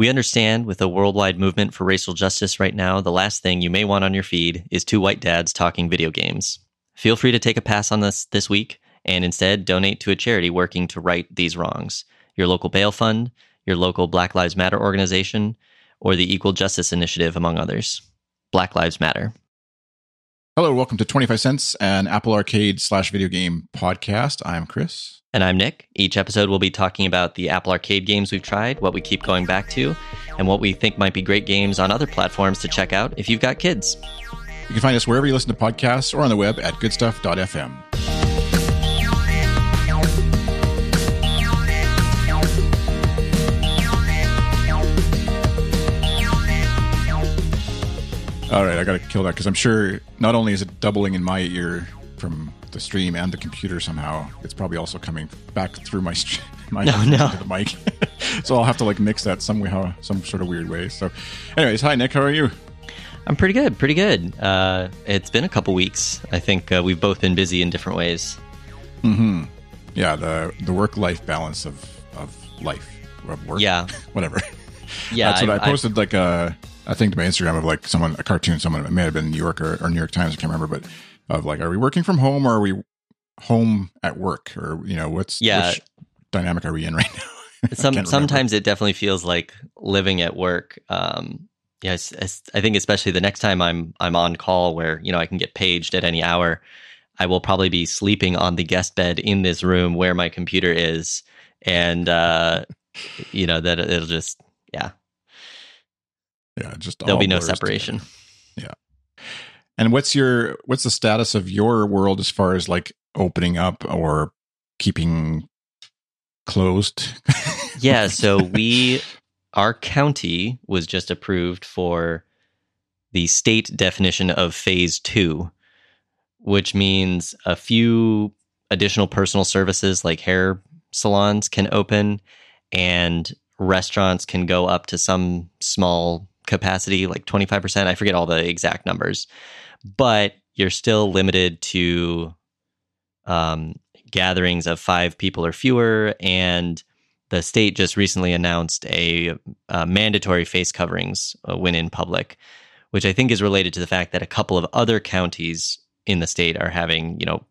We understand with a worldwide movement for racial justice right now, the last thing you may want on your feed is two white dads talking video games. Feel free to take a pass on this this week and instead donate to a charity working to right these wrongs. Your local bail fund, your local Black Lives Matter organization, or the Equal Justice Initiative, among others. Black Lives Matter. Hello, welcome to 25 Cents, an Apple Arcade slash video game podcast. I'm Chris. And I'm Nick. Each episode we'll be talking about the Apple Arcade games we've tried, what we keep going back to, and what we think might be great games on other platforms to check out if you've got kids. You can find us wherever you listen to podcasts or on the web at goodstuff.fm. All right, I got to kill that because I'm sure not only is it doubling in my ear from the stream and the computer somehow, it's probably also coming back through my my no, no. the mic. so I'll have to like mix that somehow, some sort of weird way. So, anyways, hi Nick, how are you? I'm pretty good, pretty good. Uh, it's been a couple weeks. I think uh, we've both been busy in different ways. Hmm. Yeah the the work life balance of of life of work. Yeah. Whatever. Yeah, That's what I, I- posted like a I think to my Instagram of like someone a cartoon someone it may have been New York or, or New York Times I can't remember but of like are we working from home or are we home at work or you know what's Yeah. which dynamic are we in right now? Some sometimes it definitely feels like living at work. Um, yes, es- I think especially the next time I'm I'm on call where you know I can get paged at any hour. I will probably be sleeping on the guest bed in this room where my computer is, and uh, you know that it'll just yeah yeah just there'll be no separation. together. separation. And what's your what's the status of your world as far as like opening up or keeping closed? Yeah, so we our county was just approved for the state definition of phase 2, which means a few additional personal services like hair salons can open and restaurants can go up to some small capacity like 25%. I forget all the exact numbers. But you're still limited to um, gatherings of 5 people or fewer and the state just recently announced a uh, mandatory face coverings uh, when in public, which I think is related to the fact that a couple of other counties in the state are having, you know,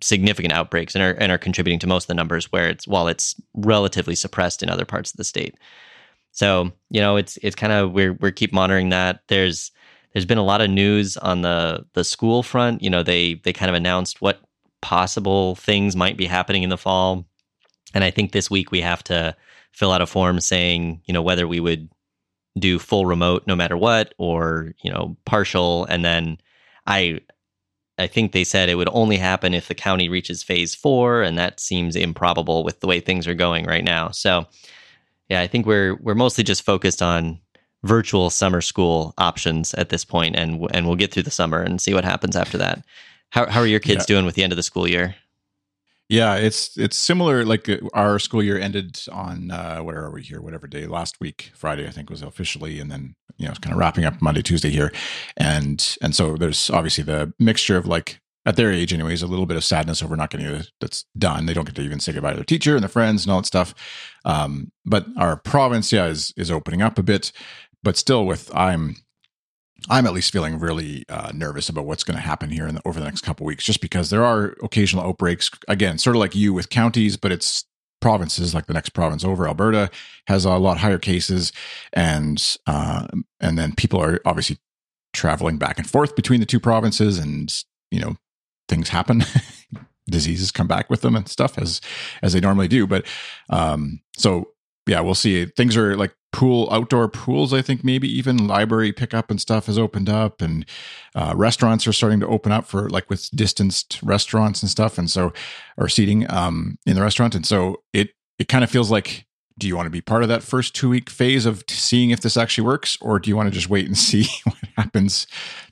significant outbreaks and are and are contributing to most of the numbers where it's while it's relatively suppressed in other parts of the state. So, you know, it's it's kind of we're we're keep monitoring that. There's there's been a lot of news on the the school front. You know, they they kind of announced what possible things might be happening in the fall. And I think this week we have to fill out a form saying, you know, whether we would do full remote no matter what or, you know, partial. And then I I think they said it would only happen if the county reaches phase four, and that seems improbable with the way things are going right now. So yeah, I think we're we're mostly just focused on virtual summer school options at this point, and and we'll get through the summer and see what happens after that. How how are your kids Yeah. doing with the end of the school year? Yeah, it's it's similar. Like uh, our school year ended on uh, where are we here? Whatever day last week, Friday I think was officially, and then you know it's kind of wrapping up Monday, Tuesday here, and and so there's obviously the mixture of like at their age, anyways, a little bit of sadness over not getting it that's done. They don't get to even say goodbye to their teacher and their friends and all that stuff. Um, but our province, yeah, is is opening up a bit, but still with I'm I'm at least feeling really uh, nervous about what's going to happen here in the, over the next couple weeks, just because there are occasional outbreaks. Again, sort of like you with counties, but it's provinces. Like the next province over, Alberta, has a lot higher cases, and uh, and then people are obviously traveling back and forth between the two provinces, and you know things happen. Diseases come back with them and stuff as as they normally do. But um, so yeah, we'll see. Things are like pool outdoor pools. I think maybe even library pickup and stuff has opened up, and uh, restaurants are starting to open up for like with distanced restaurants and stuff, and so or seating um, in the restaurant, and so it it kind of feels like. Do you want to be part of that first two week phase of seeing if this actually works, or do you want to just wait and see what happens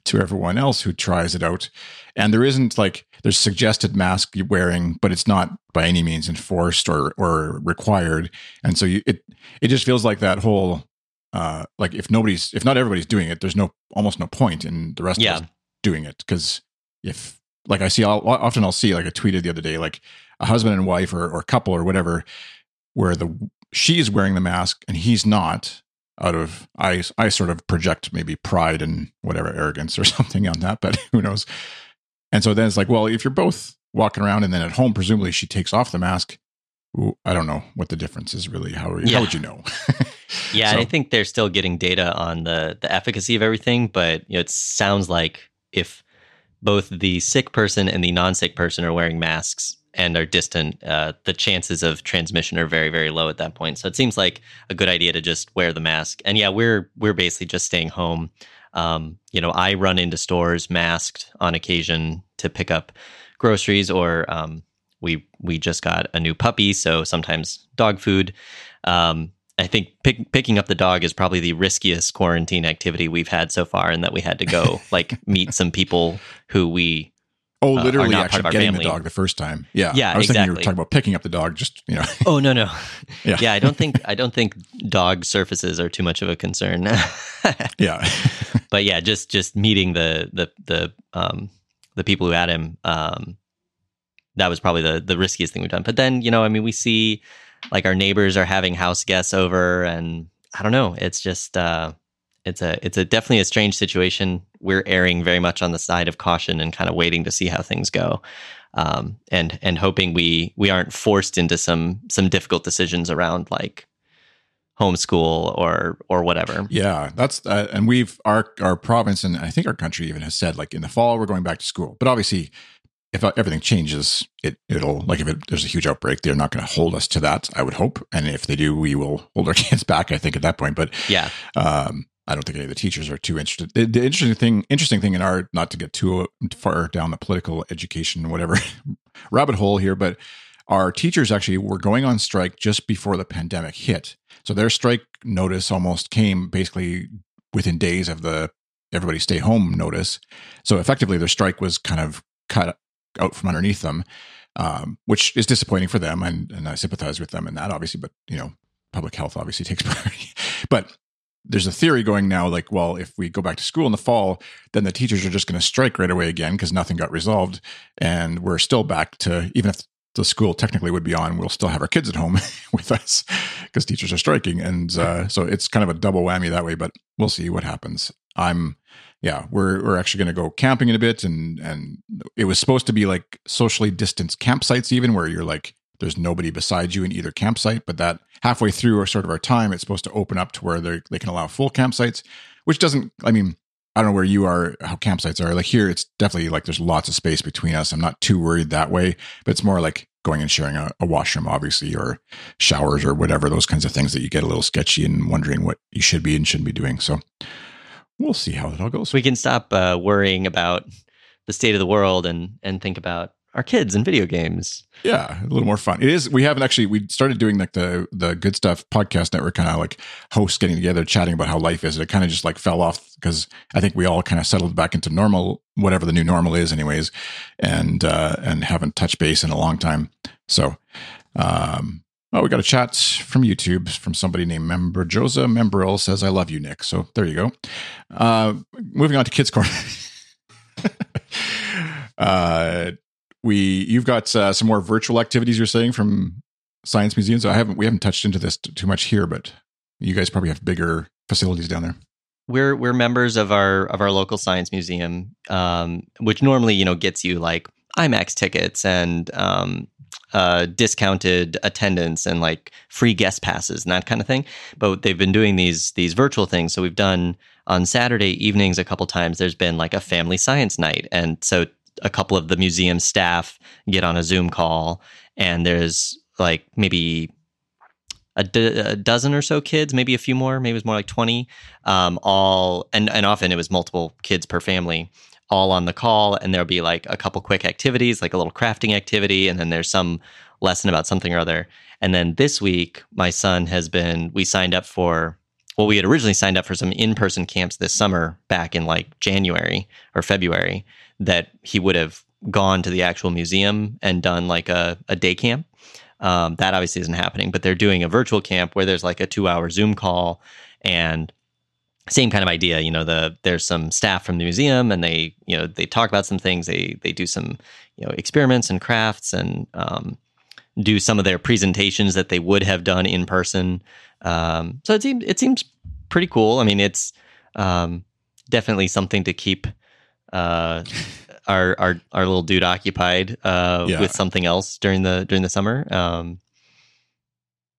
to everyone else who tries it out? And there isn't like there's suggested mask wearing, but it's not by any means enforced or or required. And so you, it it just feels like that whole uh like if nobody's if not everybody's doing it, there's no almost no point in the rest Yeah. of us doing it because if like I see I'll, often I'll see like I tweeted the other day like a husband and wife or or couple or whatever where the she's wearing the mask and he's not out of I I sort of project maybe pride and whatever arrogance or something on that, but who knows. And so then it's like, well, if you're both walking around and then at home, presumably she takes off the mask. Ooh, I don't know what the difference is really. How, yeah. how would you know? yeah, so, and I think they're still getting data on the the efficacy of everything, but you know, it sounds like if both the sick person and the non-sick person are wearing masks and are distant, uh, the chances of transmission are very, very low at that point. So it seems like a good idea to just wear the mask. And yeah, we're we're basically just staying home. Um, you know, I run into stores masked on occasion to pick up groceries, or um, we we just got a new puppy, so sometimes dog food. Um, I think pick, picking up the dog is probably the riskiest quarantine activity we've had so far, and that we had to go like meet some people who we Oh, uh, literally, uh, actually getting family. the dog the first time. Yeah, yeah. I was exactly. thinking you were talking about picking up the dog. Just you know. oh no no. yeah, yeah. I don't think I don't think dog surfaces are too much of a concern. yeah, but yeah, just just meeting the the the um the people who had him. Um, that was probably the the riskiest thing we've done. But then you know, I mean, we see like our neighbors are having house guests over, and I don't know. It's just uh, it's a it's a definitely a strange situation. We're erring very much on the side of caution and kind of waiting to see how things go, um, and and hoping we we aren't forced into some some difficult decisions around like homeschool or or whatever. Yeah, that's uh, and we've our our province and I think our country even has said like in the fall we're going back to school. But obviously, if uh, everything changes, it it'll like if it, there's a huge outbreak, they're not going to hold us to that. I would hope, and if they do, we will hold our kids back. I think at that point, but yeah, um, I don't think any of the teachers are too interested. The, the, interesting thing, interesting thing in our, not to get too far down the political education, whatever rabbit hole here, but our teachers actually were going on strike just before the pandemic hit. So their strike notice almost came basically within days of the everybody stay home notice. So effectively, their strike was kind of cut out from underneath them, um, which is disappointing for them. And, and I sympathize with them in that, obviously. But you know, public health obviously takes priority. but there's a theory going now like well if we go back to school in the fall then the teachers are just going to strike right away again because nothing got resolved and we're still back to even if the school technically would be on we'll still have our kids at home with us because teachers are striking and uh, so it's kind of a double whammy that way but we'll see what happens. I'm yeah we're we're actually going to go camping in a bit and and it was supposed to be like socially distanced campsites even where you're like there's nobody beside you in either campsite, but that halfway through or sort of our time, it's supposed to open up to where they can allow full campsites, which doesn't, I mean, I don't know where you are, how campsites are. Like here, it's definitely like there's lots of space between us. I'm not too worried that way, but it's more like going and sharing a, a washroom, obviously, or showers or whatever, those kinds of things that you get a little sketchy and wondering what you should be and shouldn't be doing. So we'll see how it all goes. We can stop uh, worrying about the state of the world and and think about our kids and video games. Yeah, a little more fun. It is. We haven't actually. We started doing like the the good stuff podcast network kind of like hosts getting together, chatting about how life is. It kind of just like fell off because I think we all kind of settled back into normal, whatever the new normal is, anyways, and uh, and haven't touched base in a long time. So, um, oh, we got a chat from YouTube from somebody named Member Josa Membril says, "I love you, Nick." So there you go. Uh, moving on to Kids Corner. uh, we you've got uh, some more virtual activities you're saying from science museums. I haven't we haven't touched into this t- too much here, but you guys probably have bigger facilities down there. We're we're members of our of our local science museum, um, which normally you know gets you like IMAX tickets and um, uh, discounted attendance and like free guest passes and that kind of thing. But they've been doing these these virtual things. So we've done on Saturday evenings a couple times. There's been like a family science night, and so a couple of the museum staff get on a Zoom call, and there's like maybe a, dozen or so kids, maybe a few more, maybe it was more like 20, um, all, and, and often it was multiple kids per family, all on the call. And there'll be like a couple quick activities, like a little crafting activity, and then there's some lesson about something or other. And then this week, my son has been, we signed up for, well, we had originally signed up for some in person camps this summer back in like January or February that he would have gone to the actual museum and done like a, a day camp. Um, that obviously isn't happening, but they're doing a virtual camp where there's like a two hour Zoom call and same kind of idea. You know, the there's some staff from the museum and they, you know, they talk about some things. They they do some, you know, experiments and crafts and um, do some of their presentations that they would have done in person. Um, so it seems it seems pretty cool. I mean, it's um, definitely something to keep uh, our our our little dude occupied uh, Yeah. with something else during the during the summer. Um,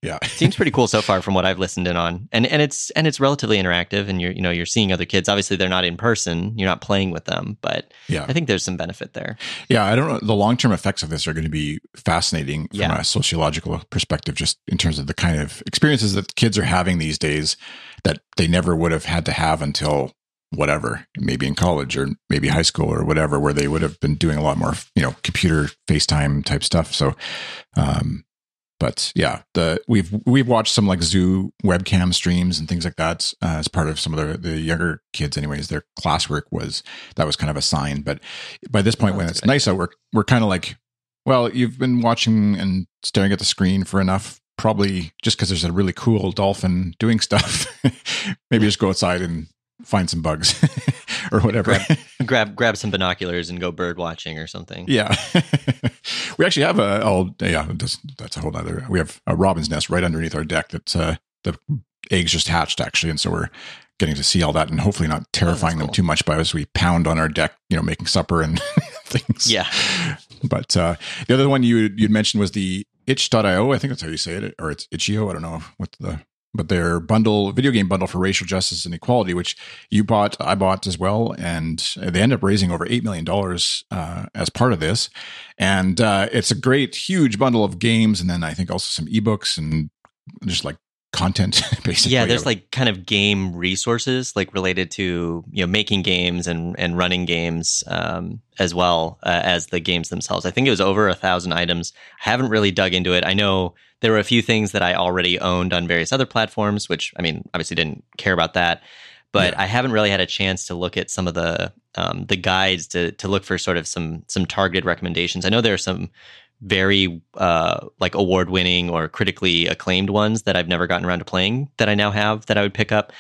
Yeah. seems pretty cool so far from what I've listened in on, and and it's and it's relatively interactive, and you're you know you're seeing other kids. Obviously, they're not in person. You're not playing with them, but yeah. I think there's some benefit there. Yeah, I don't know. The long term effects of this are going to be fascinating from Yeah. a sociological perspective, just in terms of the kind of experiences that kids are having these days that they never would have had to have until whatever, maybe in college or maybe high school or whatever, where they would have been doing a lot more, you know, computer FaceTime type stuff. So, um, but yeah, the we've we've watched some like zoo webcam streams and things like that uh, as part of some of the the younger kids. Anyways, their classwork was that was kind of a sign. But by this point, Oh, when it's good nice out, we're we're kind of like, well, you've been watching and staring at the screen for enough. Probably just because there's a really cool dolphin doing stuff. Maybe just go outside and find some bugs or whatever. grab grab some binoculars and go bird watching or something. Yeah, we actually have a oh yeah that's, that's a whole other. We have a robin's nest right underneath our deck. That's uh, the eggs just hatched actually, and so we're getting to see all that, and hopefully not terrifying them cool. too much by as we pound on our deck, you know, making supper and things. Yeah. But uh, the other one you you'd mentioned was the itch.io. I think that's how you say it, or it's itch.io. I don't know what the but their bundle video game bundle for racial justice and equality, which you bought, I bought as well, and they end up raising over eight million dollars uh, as part of this. And uh, it's a great, huge bundle of games, and then I think also some ebooks and just like content, basically. Yeah, there's like kind of game resources like related to you know making games and and running games um, as well uh, as the games themselves. I think it was over a thousand items. I haven't really dug into it. I know there were a few things that I already owned on various other platforms, which I mean, obviously didn't care about that. But Yeah. I haven't really had a chance to look at some of the um, the guides to to look for sort of some some targeted recommendations. I know there are some very uh, like award winning or critically acclaimed ones that I've never gotten around to playing that I now have that I would pick up.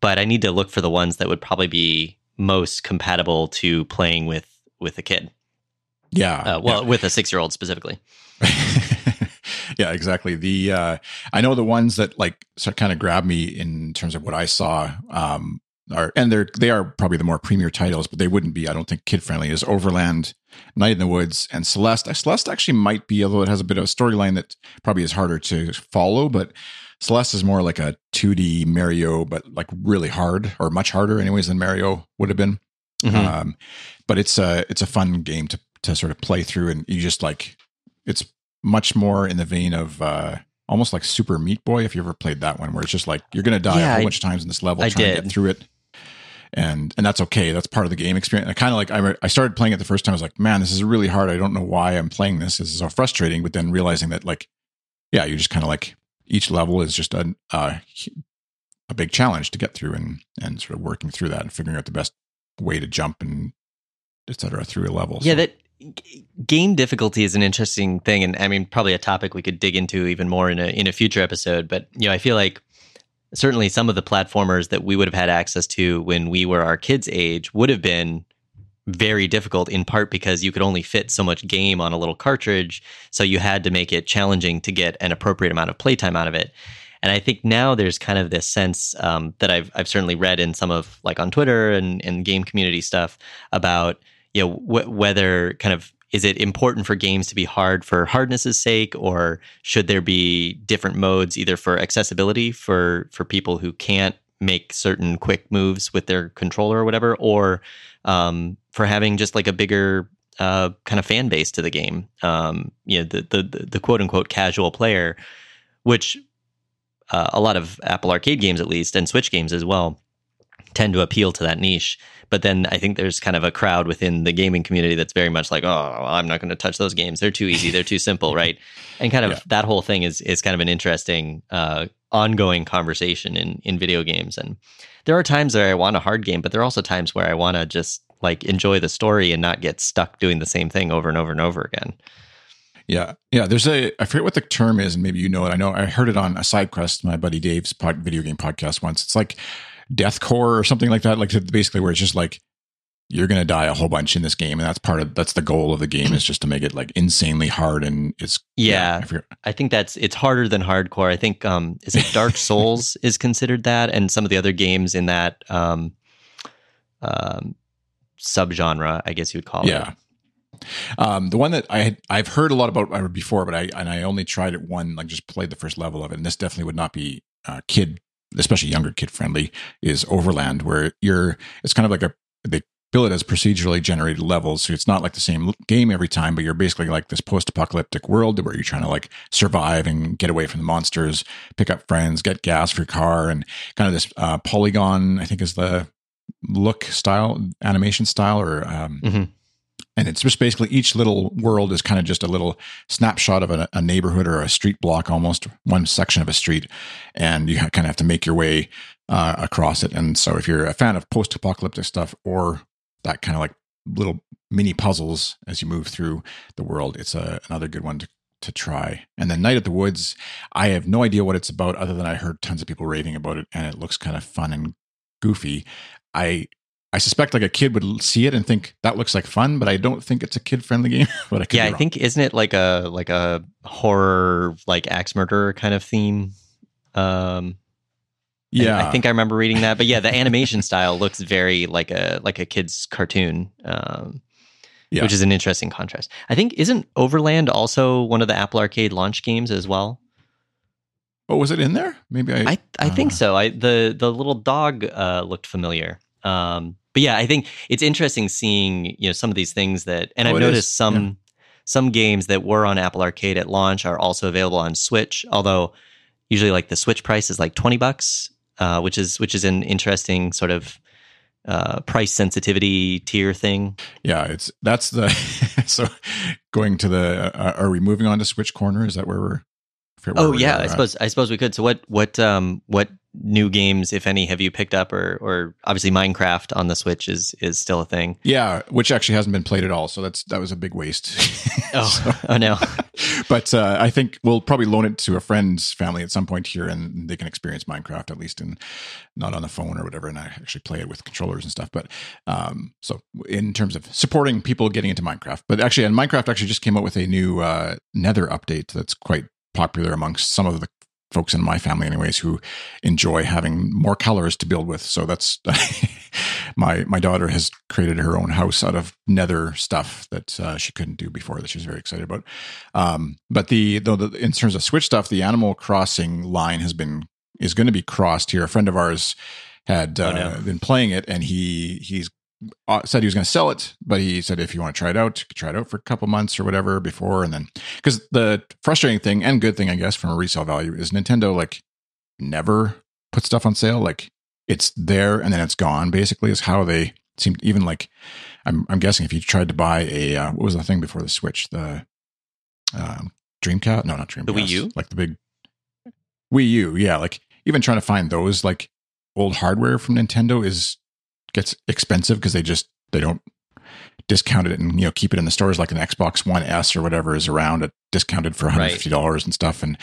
But I need to look for the ones that would probably be most compatible to playing with with a kid. yeah, Uh, well, with a six year old specifically. yeah, exactly. The uh, I know the ones that like sort of kind of grab me in terms of what I saw. Um, are and they're they are probably the more premier titles, but they wouldn't be. I don't think kid friendly. Is Overland, Night in the Woods, and Celeste. Celeste actually might be, although it has a bit of a storyline that probably is harder to follow. But Celeste is more like a 2D Mario, but like really hard or much harder, anyways, than Mario would have been. Mhm. Um, but it's a it's a fun game to to sort of play through, and you just like it's much more in the vein of uh, almost like Super Meat Boy. If you ever played that one, where it's just like you're going to die Yeah, a whole I- bunch of times in this level I trying to did. get through it, and and that's okay. That's part of the game experience. I kind of like I, re- I started playing it the first time. I was like, man, this is really hard. I don't know why I'm playing this. This is so frustrating. But then realizing that like, yeah, you just kind of like each level is just a uh, a big challenge to get through, and and sort of working through that and figuring out the best way to jump and etc. through a level. Yeah, So- that game difficulty is an interesting thing, and I mean, probably a topic we could dig into even more in a in a future episode. But you know, I feel like certainly some of the platformers that we would have had access to when we were our kids' age would have been very difficult in part because you could only fit so much game on a little cartridge so you had to make it challenging to get an appropriate amount of playtime out of it. And i think now there's kind of this sense um, that I've, I've certainly read in some of like on twitter and, and game community stuff about you know wh- whether kind of is it important for games to be hard for hardness's sake or should there be different modes either for accessibility for for people who can't make certain quick moves with their controller or whatever or um, for having just like a bigger uh, kind of fan base to the game? Um, you know the, the the quote unquote casual player which uh, a lot of apple arcade games at least and switch games as well tend to appeal to that niche but then I think there's kind of a crowd within the gaming community that's very much like, oh, I'm not going to touch those games. They're too easy. They're too simple, right? And kind of Yeah. that whole thing is is kind of an interesting uh, ongoing conversation in in video games. And there are times where I want a hard game, but there are also times where I want to just like enjoy the story and not get stuck doing the same thing over and over and over again. Yeah, yeah. There's a I forget what the term is, and maybe you know it. I know I heard it on a side quest, my buddy Dave's pod, video game podcast once. It's like deathcore or something like that. Like basically where it's just like you're going to die a whole bunch in this game, and that's part of that's the goal of the game is just to make it like insanely hard and it's yeah. yeah I think that's it's harder than hardcore. I think um is it Dark Souls is considered that, and some of the other games in that um um subgenre, I guess you would call it. yeah. Um, the one that I had, I've heard a lot about uh, before, but I and I only tried it one, like just played the first level of it, and this definitely would not be uh, kid, especially younger kid friendly. Is Overland, where you're, it's kind of like a they build it as procedurally generated levels, so it's not like the same game every time, but you're basically like this post apocalyptic world where you're trying to like survive and get away from the monsters, pick up friends, get gas for your car, and kind of this uh, polygon, I think is the look style animation style or um, Mhm. And it's just basically each little world is kind of just a little snapshot of a, a neighborhood or a street block almost one section of a street. And you kind of have to make your way uh, across it. And so if you're a fan of post-apocalyptic stuff or that kind of like little mini puzzles as you move through the world it's a, another good one to, to try. And then night at the woods i have no idea what it's about other than i heard tons of people raving about it and it looks kind of fun and goofy. I I suspect like a kid would see it and think that looks like fun, but I don't think it's a kid friendly game. but I yeah, I think isn't it like a like a horror like axe murderer kind of theme? Um, yeah, I, think I remember reading that. But yeah, the animation style looks very like a like a kid's cartoon, um, Yeah. which is an interesting contrast. I think isn't Overland also one of the Apple Arcade launch games as well? Oh, was it in there? Maybe I. I I think uh, so. I the the little dog uh, looked familiar. Um, but yeah, I think it's interesting seeing you know some of these things that, and Oh, I've it is. noticed some some games that were on Apple Arcade at launch are also available on Switch. Although usually like the Switch price is like twenty bucks, uh, which is which is an interesting sort of uh, price sensitivity tier thing. yeah, it's that's the. so going to the. Uh, are we moving on to Switch Corner? Is that where we're? Oh yeah, I suppose I suppose we could. So what what um what new games, if any, have you picked up? Or or obviously Minecraft on the Switch is is still a thing. Yeah, which actually hasn't been played at all. So that's that was a big waste. Oh So- oh no. but uh, I think we'll probably loan it to a friend's family at some point here, and they can experience Minecraft at least, and not on the phone or whatever, and I actually play it with controllers and stuff. But um, so in terms of supporting people getting into Minecraft, but actually, and Minecraft actually just came out with a new uh, Nether update that's quite popular amongst some of the folks in my family, anyways, who enjoy having more colors to build with. So that's my my daughter has created her own house out of nether stuff that uh, she couldn't do before that she's very excited about. Um, but the, though the in terms of Switch stuff, the Animal Crossing line has been is going to be crossed here. A friend of ours had uh, Oh, no. been playing it, and he he's said he was going to sell it, but he said if you want to try it out, you could try it out for a couple months or whatever before, and then because the frustrating thing and good thing, I guess, from a resale value is Nintendo like never put stuff on sale. Like it's there and then it's gone. Basically, is how they seem. Even like I'm I'm guessing if you tried to buy a uh, what was the thing before the Switch the um, Dreamcast? No, not Dreamcast. The Wii U? like the big Wii U. Yeah, like even trying to find those like old hardware from Nintendo is gets expensive because they just they don't discount it and you know keep it in the stores like an Xbox One S or whatever is around at discounted for one hundred fifty dollars and stuff. And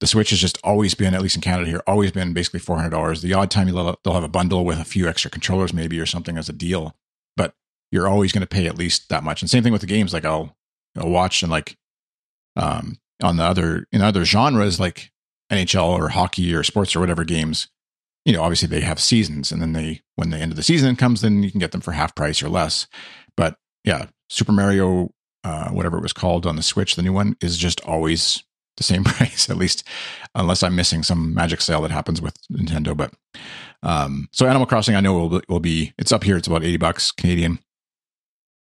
the Switch has just always been, at least in Canada here, always been basically four hundred dollars. The odd time you'll they'll have a bundle with a few extra controllers maybe or something as a deal, but you're always going to pay at least that much. And same thing with the games. Like I'll I'll watch and like um on the other in other genres like NHL or hockey or sports or whatever games, you know, obviously they have seasons and then they when the end of the season comes, then you can get them for half price or less. But yeah, Super Mario, uh, whatever it was called on the Switch, the new one is just always the same price, at least unless I'm missing some magic sale that happens with Nintendo. But um, so Animal Crossing, I know will will be it's up here. It's about eighty bucks Canadian,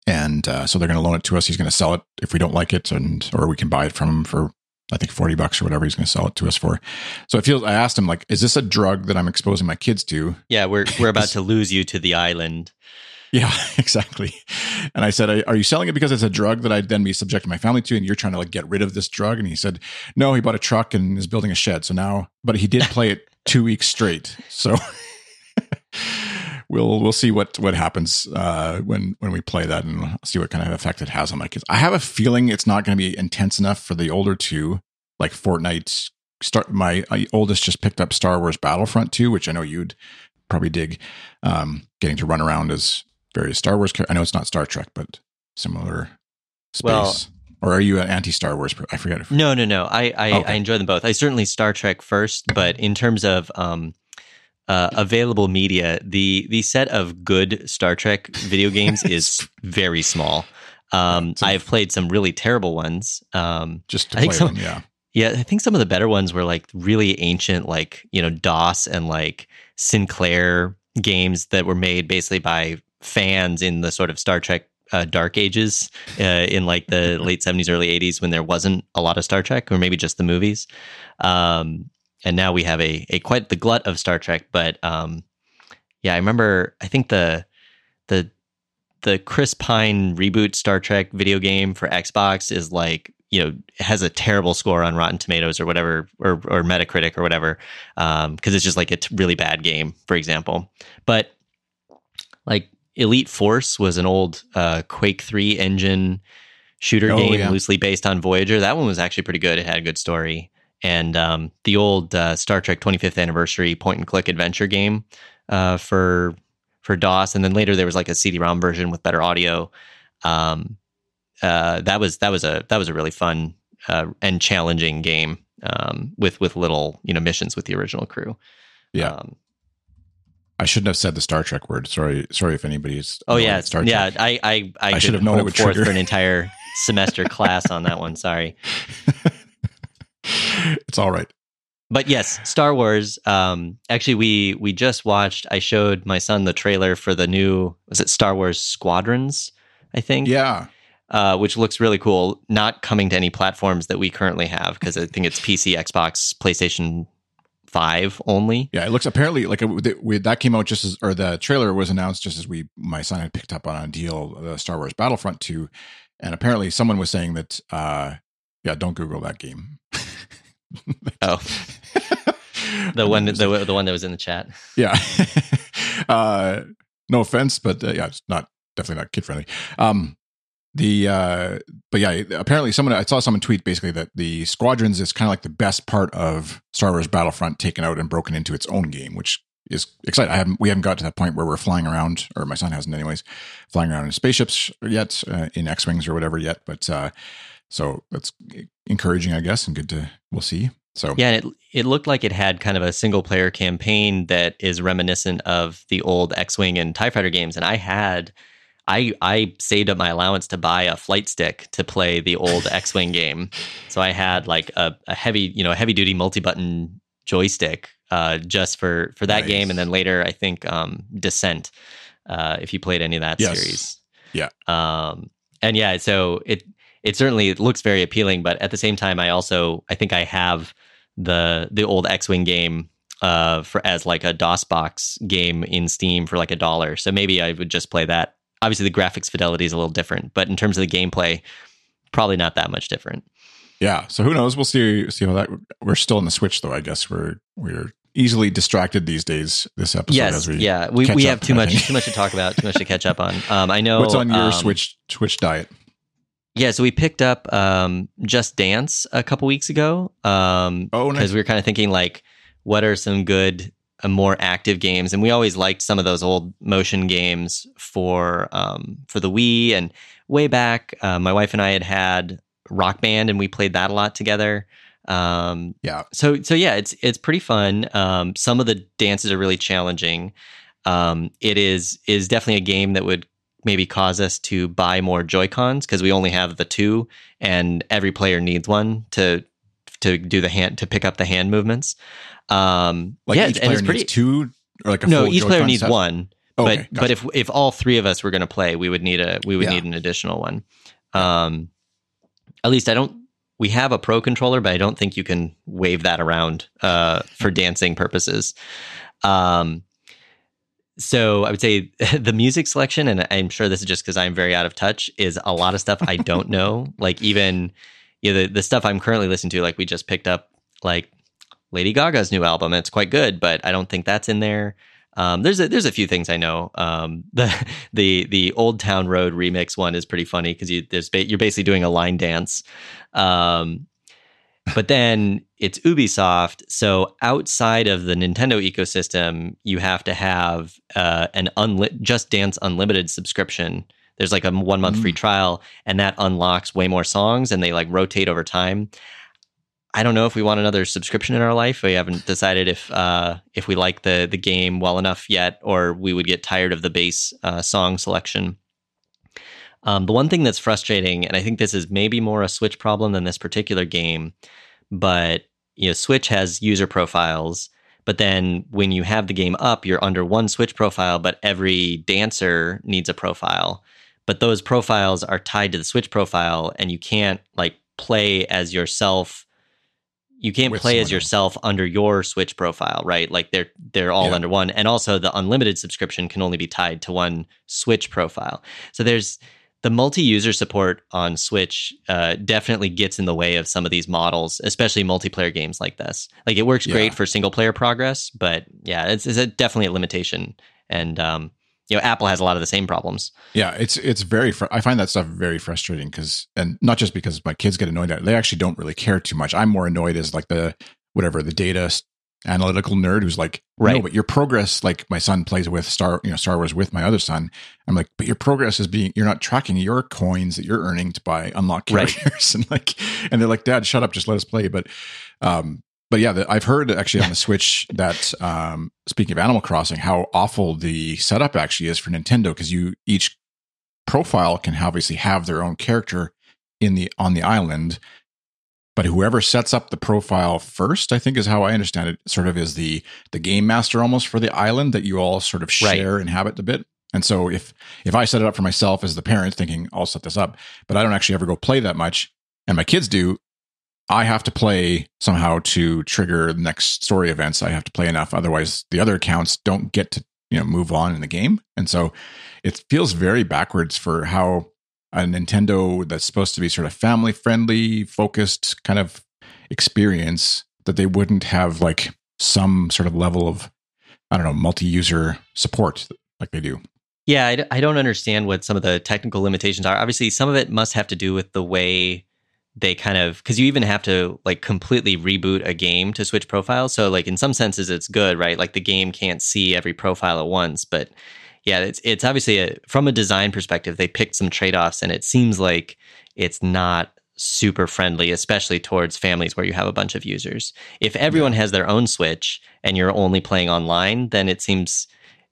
and uh, so they're going to loan it to us. He's going to sell it if we don't like it, and or we can buy it from him for I think forty bucks or whatever he's going to sell it to us for. So it feels. I asked him like, is this a drug that I'm exposing my kids to? Yeah, we're we're about to lose you to the island. Yeah, exactly. And I said, "Are you selling it because it's a drug that I'd then be subjecting my family to, and you're trying to like get rid of this drug?" And he said, "No, he bought a truck and is building a shed. So now, but he did play it two weeks straight. So we'll we'll see what what happens uh, when when we play that and see what kind of effect it has on my kids. I have a feeling it's not going to be intense enough for the older two, like Fortnite. Start my uh, oldest just picked up Star Wars Battlefront 2, which I know you'd probably dig. Um, getting to run around as various Star Wars. I know it's not Star Trek, but similar space. Well, or are you an anti Star Wars? I forget. If, no, no, no. I I, Okay. I enjoy them both. I certainly Star Trek first, but in terms of um, uh, available media, the the set of good Star Trek video games is very small. Um, So- I've played some really terrible ones. Um, just to I think play some- them, yeah. Yeah, I think some of the better ones were like really ancient, like you know DOS and like Sinclair games that were made basically by fans in the sort of Star Trek uh, dark ages uh, in like the late seventies, early eighties when there wasn't a lot of Star Trek or maybe just the movies. Um, and now we have a a quite the glut of Star Trek. But um, yeah, I remember. I think the the the Chris Pine reboot Star Trek video game for Xbox is like you know has a terrible score on Rotten Tomatoes or whatever or or Metacritic or whatever because it's just like a t- really bad game, for example. But like Elite Force was an old uh, Quake Three engine shooter Oh, game yeah. loosely based on Voyager. That one was actually pretty good. It had a good story. And um, the old uh, Star Trek 25th anniversary point and click adventure game uh, for for DOS, and then later there was like a CD-ROM version with better audio. Um, uh, that was that was a that was a really fun uh, and challenging game um, with with little you know missions with the original crew. Yeah. Um, I shouldn't have said the Star Trek word. Sorry, sorry if anybody's. oh yeah, Star yeah. Trek. I I I, I should have known it would forth trigger. for an entire semester class on that one. Sorry. it's all right. But yes, Star Wars. Um, actually, we we just watched. I showed my son the trailer for the new. Was it Star Wars Squadrons? I think. Yeah, Uh, which looks really cool. Not coming to any platforms that we currently have because I think it's PC, Xbox, PlayStation Five only. yeah. It looks apparently like it, we, that came out just as, or the trailer was announced just as we, my son had picked up on a deal, the Star Wars Battlefront two, and apparently someone was saying that, uh, yeah, don't Google that game. Oh, the one the, the one that was in the chat. yeah. uh, no offense, but uh, yeah, it's not definitely not kid friendly. Um, the uh, but yeah, apparently someone I saw someone tweet basically that the squadrons is kind of like the best part of Star Wars Battlefront taken out and broken into its own game, which is exciting. I haven't we haven't got to that point where we're flying around, or my son hasn't, anyways, flying around in spaceships yet, uh, in X wings or whatever yet. But uh, so that's encouraging, I guess, and good to we'll see. So Yeah, it it looked like it had kind of a single player campaign that is reminiscent of the old X Wing and Tie Fighter games. And I had. I, I saved up my allowance to buy a flight stick to play the old X Wing game. So I had like a, a heavy, you know, heavy duty multi button joystick uh, just for for that Nice. game, and then later I think um, Descent. Uh, if you played any of that Yes. series, Yeah. um, and yeah, so it it certainly it looks very appealing, but at the same time, I also I think I have the the old X Wing game uh, for as like a DOS box game in Steam for like a dollar. So maybe I would just play that. Obviously, the graphics fidelity is a little different, but in terms of the gameplay, probably not that much different. Yeah. So who knows? We'll see. See how that. We're still in the Switch, though. I guess we're we're easily distracted these days. This episode, yes, as we yeah, we, we up, have too I much think. too much to talk about, too much to catch up on. Um, I know What's on your um, Switch Twitch diet? Yeah, so we picked up um, Just Dance a couple weeks ago. Um, Oh, nice. because we were kind of thinking like, what are some good, uh, more active games? And we always liked some of those old motion games for um, for the Wii. And way back, uh, my wife and I had had Rock Band, and we played that a lot together. Um, Yeah. so so yeah, it's it's pretty fun. Um, some of the dances are really challenging. Um, it is is definitely a game that would maybe cause us to buy more Joy Cons because we only have the two, and every player needs one to to do the hand to pick up the hand movements. Um, Like yeah, each and player it's pretty. needs two, or like a no, each player Joy-Con needs set? one. Okay, but gotcha. but if if all three of us were going to play, we would need a we would Yeah. need an additional one. Um, at least I don't. We have a pro controller, but I don't think you can wave that around uh, for dancing purposes. Um, so I would say the music selection, and I'm sure this is just because I'm very out of touch, is a lot of stuff I don't know. Like even you know the, the stuff I'm currently listening to, like we just picked up like Lady Gaga's new album. It's quite good, but I don't think that's in there. Um, there's a, there's a few things I know. Um, the the the Old Town Road remix one is pretty funny because you there's ba- you're basically doing a line dance. Um, but then it's Ubisoft. So outside of the Nintendo ecosystem, you have to have uh, an unli- Just Dance Unlimited subscription. There's like a one month mm. free trial, and that unlocks way more songs, and they like rotate over time. I don't know if we want another subscription in our life. We haven't decided if uh, if we like the the game well enough yet, or we would get tired of the base uh, song selection. Um, the one thing that's frustrating, and I think this is maybe more a Switch problem than this particular game, but you know, Switch has user profiles, but then when you have the game up, you're under one Switch profile, but every dancer needs a profile. But those profiles are tied to the Switch profile, and you can't like play as yourself you can't play as yourself else. under your Switch profile, right? Like they're they're all yeah. under one, and also the unlimited subscription can only be tied to one Switch profile. So there's the multi-user support on Switch uh, definitely gets in the way of some of these models, especially multiplayer games like this. Like it works yeah. great for single player progress, but yeah, it's, it's a, definitely a limitation. And um, you know, Apple has a lot of the same problems. Yeah, it's it's very. Fr- I find that stuff very frustrating because, and not just because my kids get annoyed at it, they actually don't really care too much. I'm more annoyed as like the whatever the data analytical nerd who's like, right. no, but your progress, like my son plays with Star, you know, Star Wars with my other son. I'm like, but your progress is being, you're not tracking your coins that you're earning to buy unlock characters, right. and like, and they're like, Dad, shut up, just let us play. But, um, but yeah, the, I've heard actually on the Switch that um, speaking of Animal Crossing, how awful the setup actually is for Nintendo because you each profile can obviously have their own character in the on the island, but whoever sets up the profile first, I think is how I understand it, sort of is the the game master almost for the island that you all sort of share right. inhabit a bit. And so if if I set it up for myself as the parent, thinking I'll set this up, but I don't actually ever go play that much, and my kids do, I have to play somehow to trigger the next story events. I have to play enough, otherwise the other accounts don't get to you know move on in the game. And so it feels very backwards for how a Nintendo that's supposed to be sort of family friendly, focused kind of experience that they wouldn't have like some sort of level of I don't know multi user support like they do. Yeah, I, I don't understand what some of the technical limitations are. Obviously, some of it must have to do with the way they kind of because you even have to like completely reboot a game to switch profiles. So like in some senses it's good, right? Like the game can't see every profile at once, but yeah, it's it's obviously a, from a design perspective they picked some trade offs, and it seems like it's not super friendly, especially towards families where you have a bunch of users. If everyone has their own Switch and you're only playing online, then it seems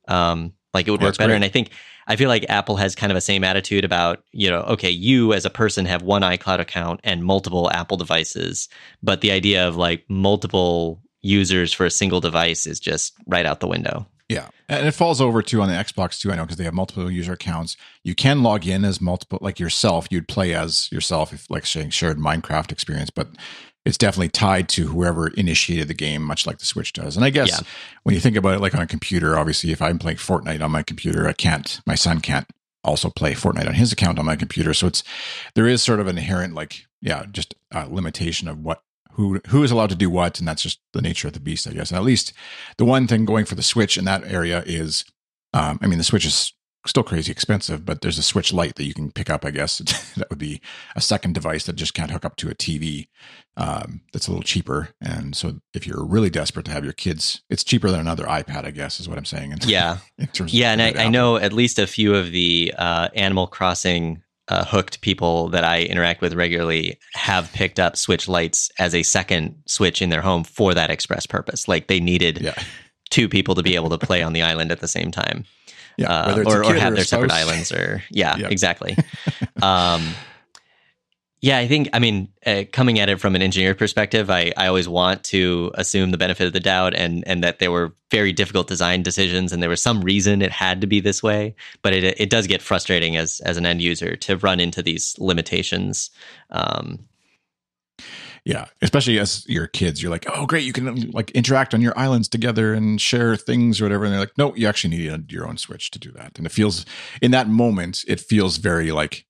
um, like it would work better. Great. And I think I feel like Apple has kind of a same attitude about, you know, okay, you as a person have one iCloud account and multiple Apple devices, but the idea of like multiple users for a single device is just right out the window. Yeah. And it falls over too on the Xbox too, I know, because they have multiple user accounts. You can log in as multiple, like yourself, you'd play as yourself if, like, saying shared Minecraft experience, but it's definitely tied to whoever initiated the game, much like the Switch does. And I guess yeah. when you think about it, like on a computer, obviously, if I'm playing Fortnite on my computer, I can't, my son can't also play Fortnite on his account on my computer. So it's, there is sort of an inherent, like, yeah, just a limitation of what, who, who is allowed to do what. And that's just the nature of the beast, I guess. And at least the one thing going for the Switch in that area is, um, I mean, the Switch is still crazy expensive, but there's a Switch Lite that you can pick up. I guess that would be a second device that just can't hook up to a TV. Um, that's a little cheaper, and so if you're really desperate to have your kids, it's cheaper than another iPad. I guess is what I'm saying. In, yeah, in yeah, and I, I, know at least a few of the uh, Animal Crossing. Uh, hooked people that I interact with regularly have picked up Switch Lites as a second Switch in their home for that express purpose. Like they needed yeah. two people to be able to play on the island at the same time yeah, uh, or, or have or their separate islands, or yeah, yep. exactly. um, yeah, I think I mean uh, coming at it from an engineer perspective, I, I always want to assume the benefit of the doubt and and that there were very difficult design decisions and there was some reason it had to be this way. But it it does get frustrating as as an end user to run into these limitations. Um, yeah, especially as your kids, you're like, oh, great, you can like interact on your islands together and share things or whatever. And they're like, no, you actually need your own Switch to do that. And it feels in that moment, it feels very like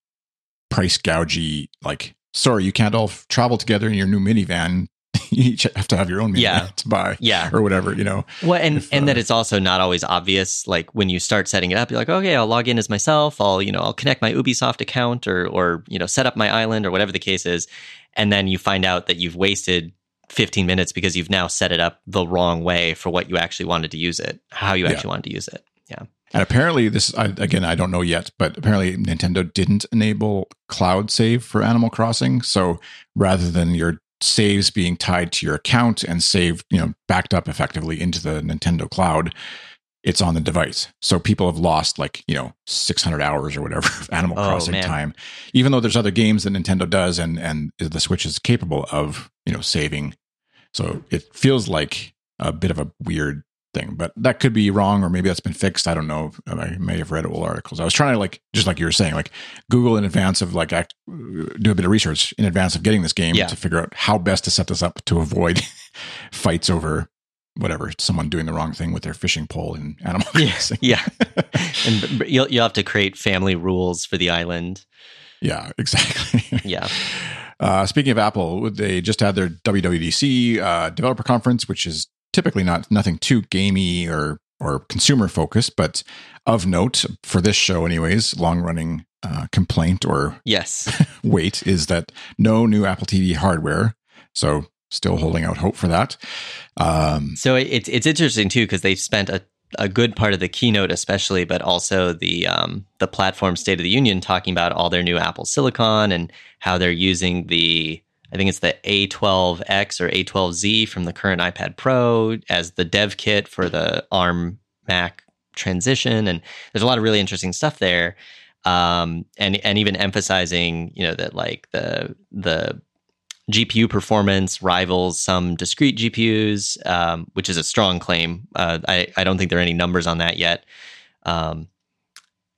price gougey. Like, sorry, you can't all travel together in your new minivan. you each have to have your own media Yeah. to buy Yeah. or whatever. You know, Well, and If, and that uh, it's also not always obvious. Like when you start setting it up, you're like, okay, I'll log in as myself. I'll you know I'll connect my Ubisoft account or or you know set up my island or whatever the case is, and then you find out that you've wasted 15 minutes because you've now set it up the wrong way for what you actually wanted to use it, how you Yeah. actually wanted to use it. Yeah. And apparently, this I, again, I don't know yet, but apparently, Nintendo didn't enable cloud save for Animal Crossing. So rather than your saves being tied to your account and saved, you know, backed up effectively into the Nintendo cloud, it's on the device. So people have lost like, you know, 600 hours or whatever of Animal Oh, Crossing man. time, even though there's other games that Nintendo does and, and the Switch is capable of, you know, saving. So it feels like a bit of a weird thing, but that could be wrong, or maybe that's been fixed. I don't know. I may have read old articles. I was trying to like, just like you were saying, like Google in advance of like act, do a bit of research in advance of getting this game Yeah. to figure out how best to set this up to avoid fights over whatever someone doing the wrong thing with their fishing pole in Animal Yeah. Crossing. Yeah. and you'll you'll have to create family rules for the island. yeah, exactly. Yeah. Uh, speaking of Apple, they just had their WWDC uh, developer conference, which is typically not nothing too gamey or or consumer focused, but of note for this show, anyways. Long running uh, complaint or Yes. wait is that no new Apple TV hardware. So still holding out hope for that. Um, So it's it's interesting too because they've spent a, a good part of the keynote, especially, but also the um, the platform State of the Union, talking about all their new Apple Silicon and how they're using the I think it's the A12X or A12Z from the current iPad Pro as the dev kit for the ARM Mac transition, and there's a lot of really interesting stuff there. Um, and and even emphasizing, you know, that like the the GPU performance rivals some discrete GPUs, um, which is a strong claim. Uh, I, I don't think there are any numbers on that yet. Um,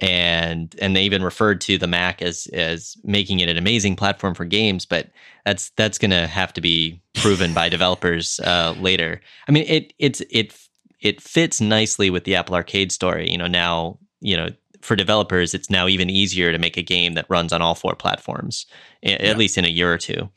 and and they even referred to the Mac as as making it an amazing platform for games, but that's that's going to have to be proven by developers uh, later. I mean, it it's it it fits nicely with the Apple Arcade story. You know, now you know for developers, it's now even easier to make a game that runs on all four platforms, at Yeah. least in a year or two.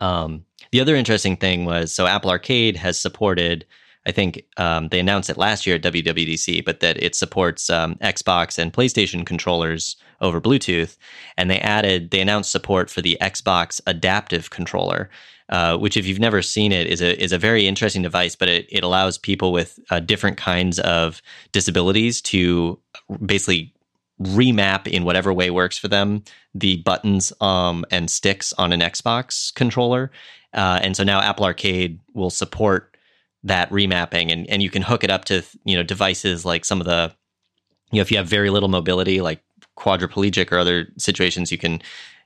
Um, the other interesting thing was so Apple Arcade has supported. I think um, they announced it last year at WWDC, but that it supports um, Xbox and PlayStation controllers over Bluetooth, and they added they announced support for the Xbox Adaptive Controller, uh, which if you've never seen it is a is a very interesting device, but it it allows people with uh, different kinds of disabilities to basically remap in whatever way works for them the buttons um, and sticks on an Xbox controller. Uh, and so now Apple Arcade will support that remapping and, and you can hook it up to you know devices like some of the you know if you have very little mobility like quadriplegic or other situations you can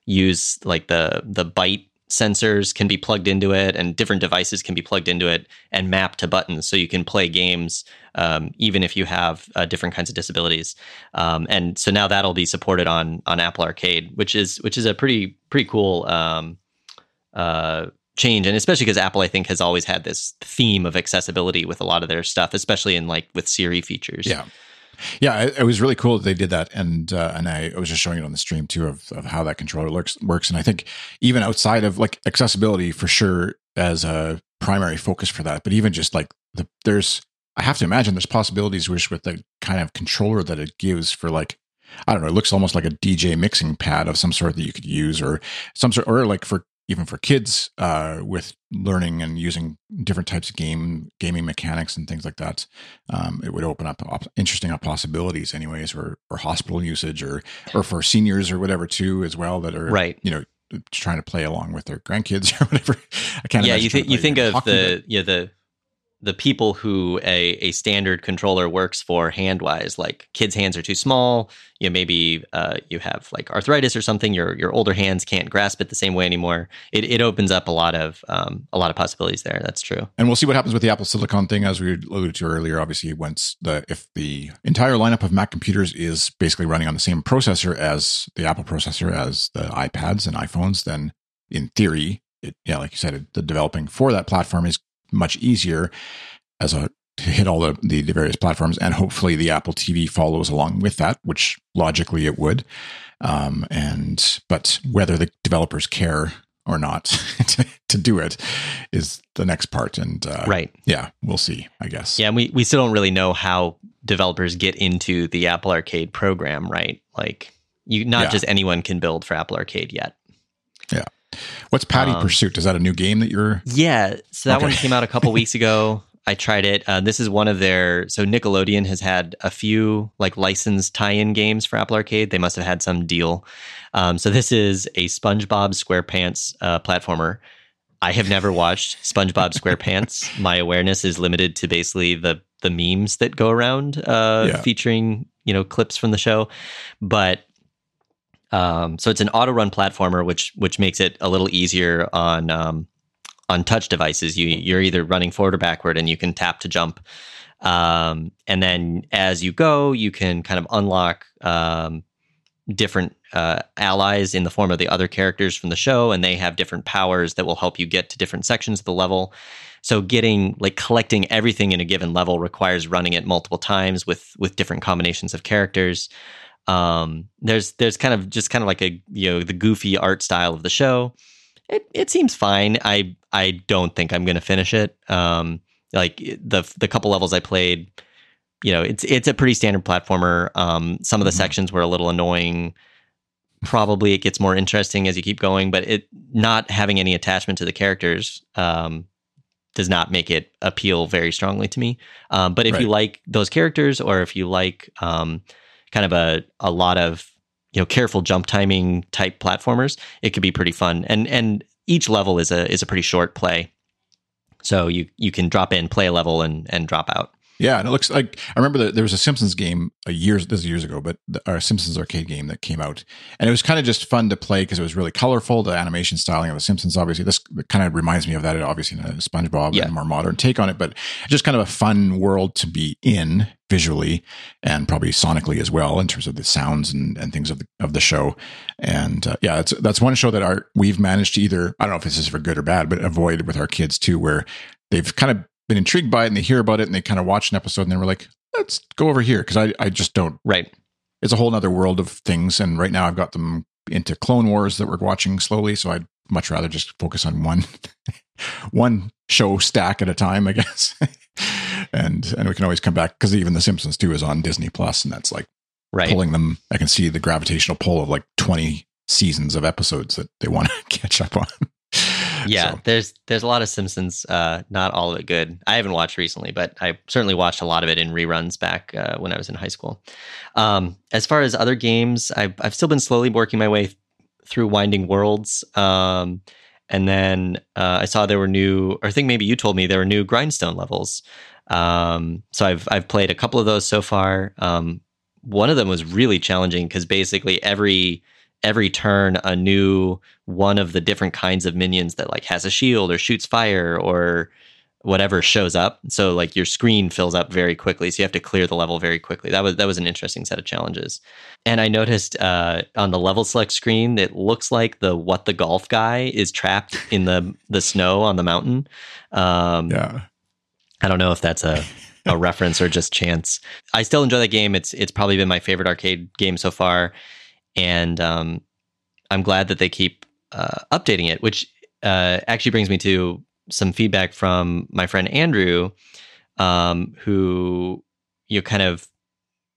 use like the the bite sensors can be plugged into it and different devices can be plugged into it and map to buttons. So you can play games um, even if you have uh, different kinds of disabilities. Um, and so now that'll be supported on on apple arcade which is which is a pretty pretty cool um, uh, change and especially because apple i think has always had this theme of accessibility with a lot of their stuff especially in like with siri features Yeah. Yeah, it, it was really cool that they did that, and uh, and I, was just showing it on the stream too of, of how that controller looks works, and I think even outside of like accessibility for sure as a primary focus for that, but even just like the there's I have to imagine there's possibilities which with the kind of controller that it gives for like I don't know, it looks almost like a DJ mixing pad of some sort that you could use, or some sort, or like for even for kids uh, with learning and using different types of game gaming mechanics and things like that. Um, it would open up op- interesting possibilities, anyways, or or hospital usage, or or for seniors or whatever too, as well that are Right. You know, trying to play along with their grandkids or whatever. I can't. yeah you to you think of the yeah the the people who a, a standard controller works for hand wise like kids hands are too small you know maybe uh, you have like arthritis or something your your older hands can't grasp it the same way anymore it, it opens up a lot of um, a lot of possibilities there that's true And we'll see what happens with the Apple Silicon thing, as we alluded to earlier. Obviously, once the if the entire lineup of Mac computers is basically running on the same processor as the Apple processor as the iPads and iPhones, then in theory, it, yeah, like you said, it, the developing for that platform is much easier as a to hit all the, the the various platforms, and hopefully the Apple TV follows along with that, which logically it would. Um, and but whether the developers care or not to, to, do it is the next part. And uh, right, yeah, we'll see. I guess. Yeah, we we still don't really know how developers get into the Apple Arcade program, right? Like, you not yeah. just anyone can build for Apple Arcade yet. Yeah. What's Patty um, Pursuit? Is that a new game that you're? Yeah, so that okay. one came out a couple weeks ago. I tried it. Uh, this is one of their. So Nickelodeon has had a few like licensed tie-in games for Apple Arcade. They must have had some deal. Um, so this is a SpongeBob SquarePants uh, platformer. I have never watched SpongeBob SquarePants. My awareness is limited to basically the the memes that go around uh, yeah. featuring you know clips from the show. But um, so it's an auto run platformer, which which makes it a little easier on um, on touch devices. You you're either running forward or backward, and you can tap to jump. Um, and then as you go, you can kind of unlock um, different uh, allies in the form of the other characters from the show, and they have different powers that will help you get to different sections of the level. So getting like collecting everything in a given level requires running it multiple times with with different combinations of characters. Um, there's there's kind of just kind of like a you know the goofy art style of the show. It it seems fine. I I don't think I'm going to finish it. Um, like the the couple levels I played, you know, it's it's a pretty standard platformer. Um, some of the mm-hmm. sections were a little annoying. Probably it gets more interesting as you keep going, but it not having any attachment to the characters um, does not make it appeal very strongly to me. Um, but if right. you like those characters, or if you like um, kind of a a lot of you know careful jump timing type platformers, it could be pretty fun. And and each level is a is a pretty short play, so you you can drop in, play a level, and and drop out. Yeah, and it looks like I remember that there was a Simpsons game a years this is years ago, but the, our Simpsons arcade game that came out, and it was kind of just fun to play because it was really colorful. The animation styling of the Simpsons, obviously, this kind of reminds me of that. Obviously, in a SpongeBob yeah. and more modern take on it, but just kind of a fun world to be in visually and probably sonically as well in terms of the sounds and, and things of the of the show. And uh, yeah, that's that's one show that our we've managed to either I don't know if this is for good or bad, but avoid with our kids too, where they've kind of been intrigued by it and they hear about it and they kind of watch an episode and then we're like, let's go over here because I, I just don't. Right. It's a whole other world of things. And right now I've got them into Clone Wars that we're watching slowly. So I'd much rather just focus on one one show stack at a time, I guess. and and we can always come back because even The Simpsons too is on Disney Plus, and that's like right. pulling them. I can see the gravitational pull of like twenty seasons of episodes that they want to catch up on yeah, so. there's there's a lot of Simpsons. Uh, not all of it good. I haven't watched recently, but I certainly watched a lot of it in reruns back uh, when I was in high school. Um, as far as other games, I've I've still been slowly working my way through Winding Worlds. Um, and then uh, I saw there were new, or I think maybe you told me there were new Grindstone levels. Um, so I've I've played a couple of those so far. Um, one of them was really challenging because basically every every turn a new one of the different kinds of minions that like has a shield or shoots fire or whatever shows up. So like your screen fills up very quickly. So you have to clear the level very quickly. That was that was an interesting set of challenges. And I noticed uh, on the level select screen, it looks like the what the golf guy is trapped in the the snow on the mountain. Um, yeah. I don't know if that's a a reference or just chance. I still enjoy the game. It's it's probably been my favorite arcade game so far and um, I'm glad that they keep uh, updating it. Which uh, actually brings me to some feedback from my friend Andrew, um, who you kind of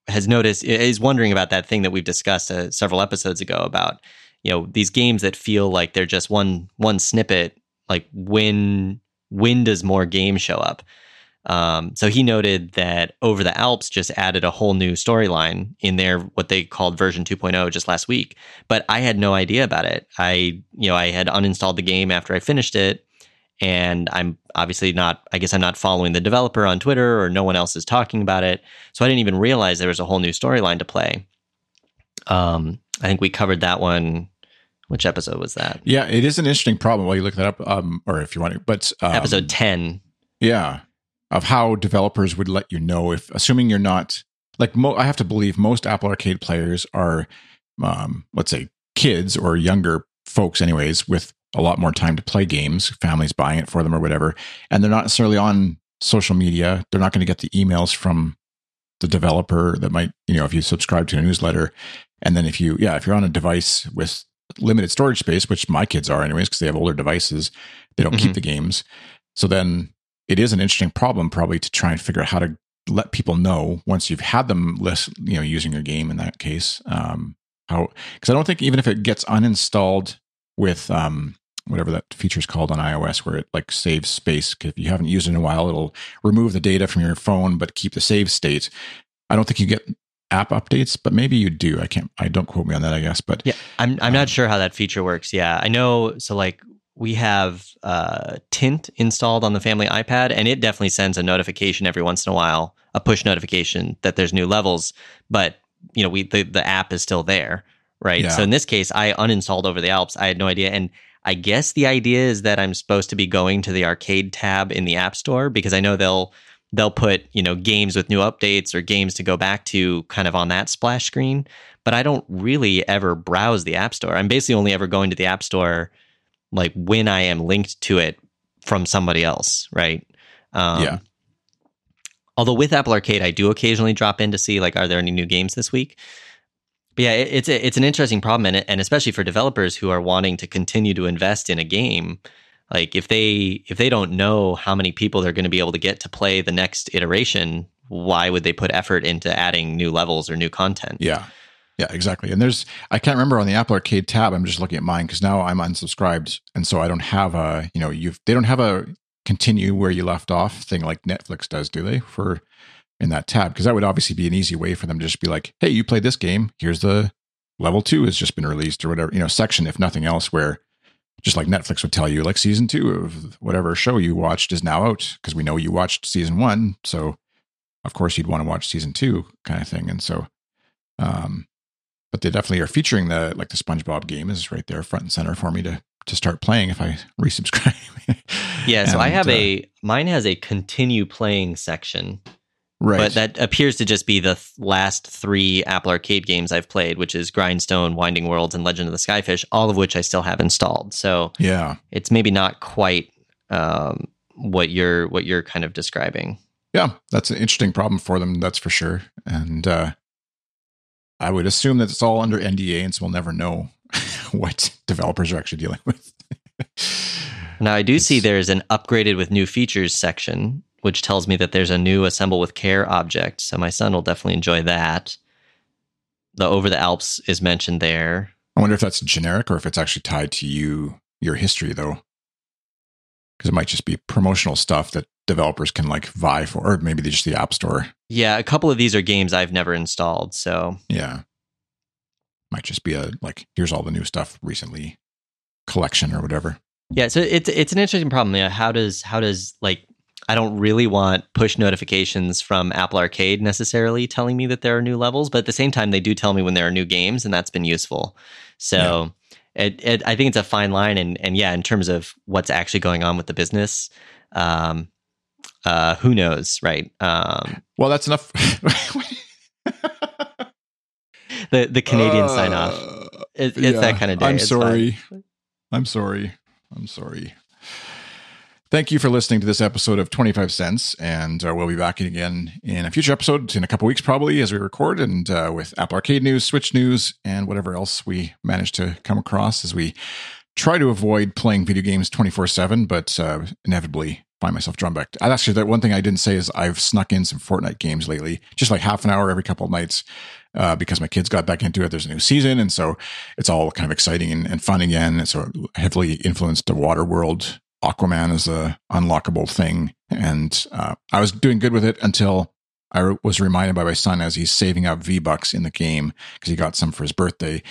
has noticed is wondering about that thing that we've discussed uh, several episodes ago about you know these games that feel like they're just one one snippet. Like when when does more game show up? Um, so he noted that Over the Alps just added a whole new storyline in their what they called version 2.0 just last week. But I had no idea about it. I, you know, I had uninstalled the game after I finished it, and I'm obviously not. I guess I'm not following the developer on Twitter, or no one else is talking about it. So I didn't even realize there was a whole new storyline to play. Um, I think we covered that one. Which episode was that? Yeah, it is an interesting problem. While you look that up, um, or if you want to, but um, episode ten. Yeah, of how developers would let you know if, assuming you're not like, mo- I have to believe most Apple Arcade players are, um, let's say, kids or younger folks, anyways, with a lot more time to play games, families buying it for them or whatever, and they're not necessarily on social media. They're not going to get the emails from the developer that might, you know, if you subscribe to a newsletter, and then if you, yeah, if you're on a device with limited storage space, which my kids are anyways, because they have older devices. They don't keep Mhm. the games. So then it is an interesting problem probably to try and figure out how to let people know once you've had them list, you know, using your game in that case. Um, how because I don't think even if it gets uninstalled with um whatever that feature is called on iOS where it like saves space. 'cause If you haven't used it in a while, it'll remove the data from your phone but keep the save state. I don't think you get app updates, but maybe you do. I can't. I don't quote me on that. I guess, but Yeah, I'm I'm Um, not sure how that feature works. Yeah, I know. So like we have uh, Tint installed on the family iPad, and it definitely sends a notification every once in a while, a push notification that there's new levels. But you know, we the the app is still there, right? Yeah. So in this case, I uninstalled over the Alps. I had no idea, and I guess the idea is that I'm supposed to be going to the arcade tab in the App Store because I know they'll they'll put you know games with new updates or games to go back to kind of on that splash screen but i don't really ever browse the app store i'm basically only ever going to the app store like when i am linked to it from somebody else right um, Yeah. although with apple arcade i do occasionally drop in to see like are there any new games this week but yeah it, it's a, it's an interesting problem and, and especially for developers who are wanting to continue to invest in a game like if they if they don't know how many people they're going to be able to get to play the next iteration why would they put effort into adding new levels or new content Yeah. Yeah, exactly. And there's I can't remember on the Apple Arcade tab. I'm just looking at mine because now I'm unsubscribed, and so I don't have a you know you've they don't have a continue where you left off thing like Netflix does, do they? For in that tab because that would obviously be an easy way for them to just be like, hey, you played this game. Here's the level two has just been released or whatever you know section if nothing else where just like Netflix would tell you like season two of whatever show you watched is now out because we know you watched season one, so of course you'd want to watch season two kind of thing, and so. Um, but they definitely are featuring the like the SpongeBob game is right there front and center for me to to start playing if I resubscribe. yeah so i have uh, a mine has a continue playing section right, but that appears to just be the th- last three apple arcade games i've played which is grindstone winding worlds and legend of the skyfish all of which i still have installed so yeah, it's maybe not quite um, what you're what you're kind of describing yeah, that's an interesting problem for them, that's for sure. And uh, I would assume that it's all under NDA, and so we'll never know what developers are actually dealing with. Now, I do see there's an upgraded with new features section, which tells me that there's a new assemble with care object. So my son will definitely enjoy that. The over the Alps is mentioned there. I wonder if that's generic or if it's actually tied to you your history though, because it might just be promotional stuff that developers can like vie for, or maybe just the App Store Yeah, a couple of these are games I've never installed. So Yeah. Might just be a like here's all the new stuff recently collection or whatever. yeah, so it's it's an interesting problem. Yeah, how does how does like I don't really want push notifications from Apple Arcade necessarily telling me that there are new levels, but at the same time, they do tell me when there are new games, and that's been useful. So it, it, I think it's a fine line, and and yeah, in terms of what's actually going on with the business, um, uh, who knows, right? Um, Well, that's enough. the the Canadian sign off, Uh, it, it's that kind of day. I'm sorry. I'm sorry. I'm sorry. Thank you for listening to this episode of 25 Cents. And uh, we'll be back again in a future episode in a couple weeks, probably, as we record, and uh, with Apple Arcade news, Switch news, and whatever else we manage to come across as we try to avoid playing video games 24 7, but uh, inevitably find myself drawn back. And actually, that one thing I didn't say is I've snuck in some Fortnite games lately, just like half an hour every couple of nights. Uh, because my kids got back into it, there's a new season, and so it's all kind of exciting and, and fun again. Sort of heavily influenced the water world. Aquaman is a unlockable thing, and uh, I was doing good with it until I was reminded by my son as he's saving up V bucks in the game because he got some for his birthday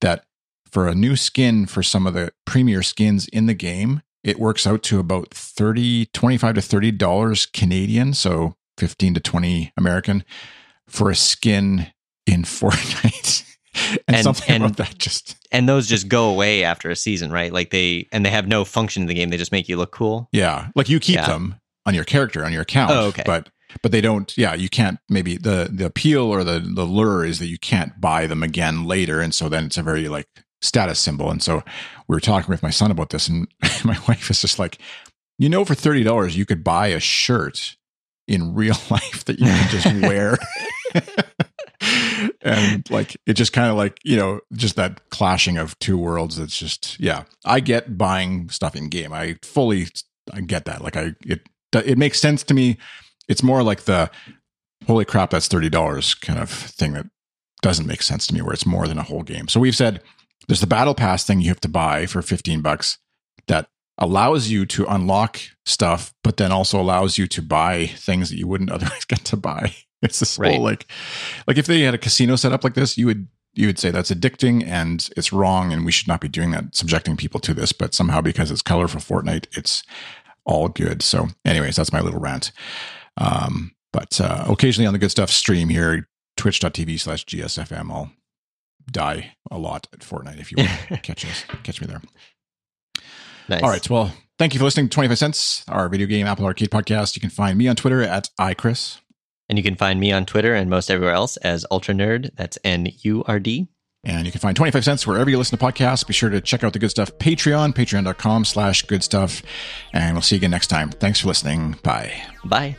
that for a new skin for some of the premier skins in the game, it works out to about 30, 25 to 30 dollars Canadian, so 15 to 20 American for a skin in Fortnite. and, And- something and- about that just and those just go away after a season, right? Like they and they have no function in the game; they just make you look cool. Yeah, like you keep Yeah. them on your character on your account. Oh, okay. But but they don't. Yeah, you can't. Maybe the the appeal or the the lure is that you can't buy them again later, and so then it's a very like status symbol. And so we were talking with my son about this, and my wife is just like, you know, for thirty dollars you could buy a shirt in real life that you can just wear. and like it just kind of like you know just that clashing of two worlds. It's just yeah. I get buying stuff in game. I fully I get that. Like I it it makes sense to me. It's more like the holy crap that's thirty dollars kind of thing that doesn't make sense to me. Where it's more than a whole game. So we've said there's the battle pass thing you have to buy for fifteen bucks that allows you to unlock stuff, but then also allows you to buy things that you wouldn't otherwise get to buy. It's this Right. whole like, like if they had a casino set up like this, you would you would say that's addicting and it's wrong, and we should not be doing that, subjecting people to this. But somehow, because it's colorful Fortnite, it's all good. So, anyways, that's my little rant. Um, but uh, occasionally on the good stuff stream here, twitch.tv slash gsfm, I'll die a lot at Fortnite if you want to catch us, catch me there. Nice. All right. Well, thank you for listening to 25 Cents, our video game Apple Arcade podcast. You can find me on Twitter at iChris. And you can find me on Twitter and most everywhere else as Ultra Nurd. That's N U R D. And you can find 25 cents wherever you listen to podcasts. Be sure to check out the good stuff Patreon, patreon.com slash good stuff. And we'll see you again next time. Thanks for listening. Bye. Bye.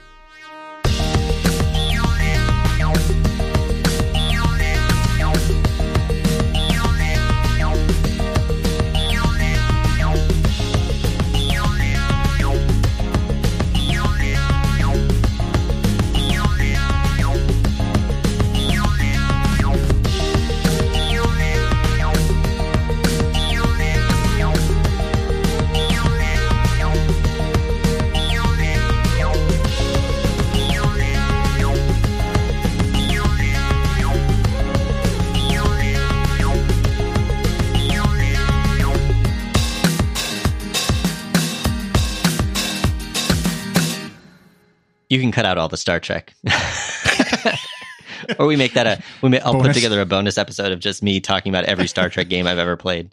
Cut out all the Star Trek. or we make that a we may, I'll put together a bonus episode of just me talking about every Star Trek game I've ever played.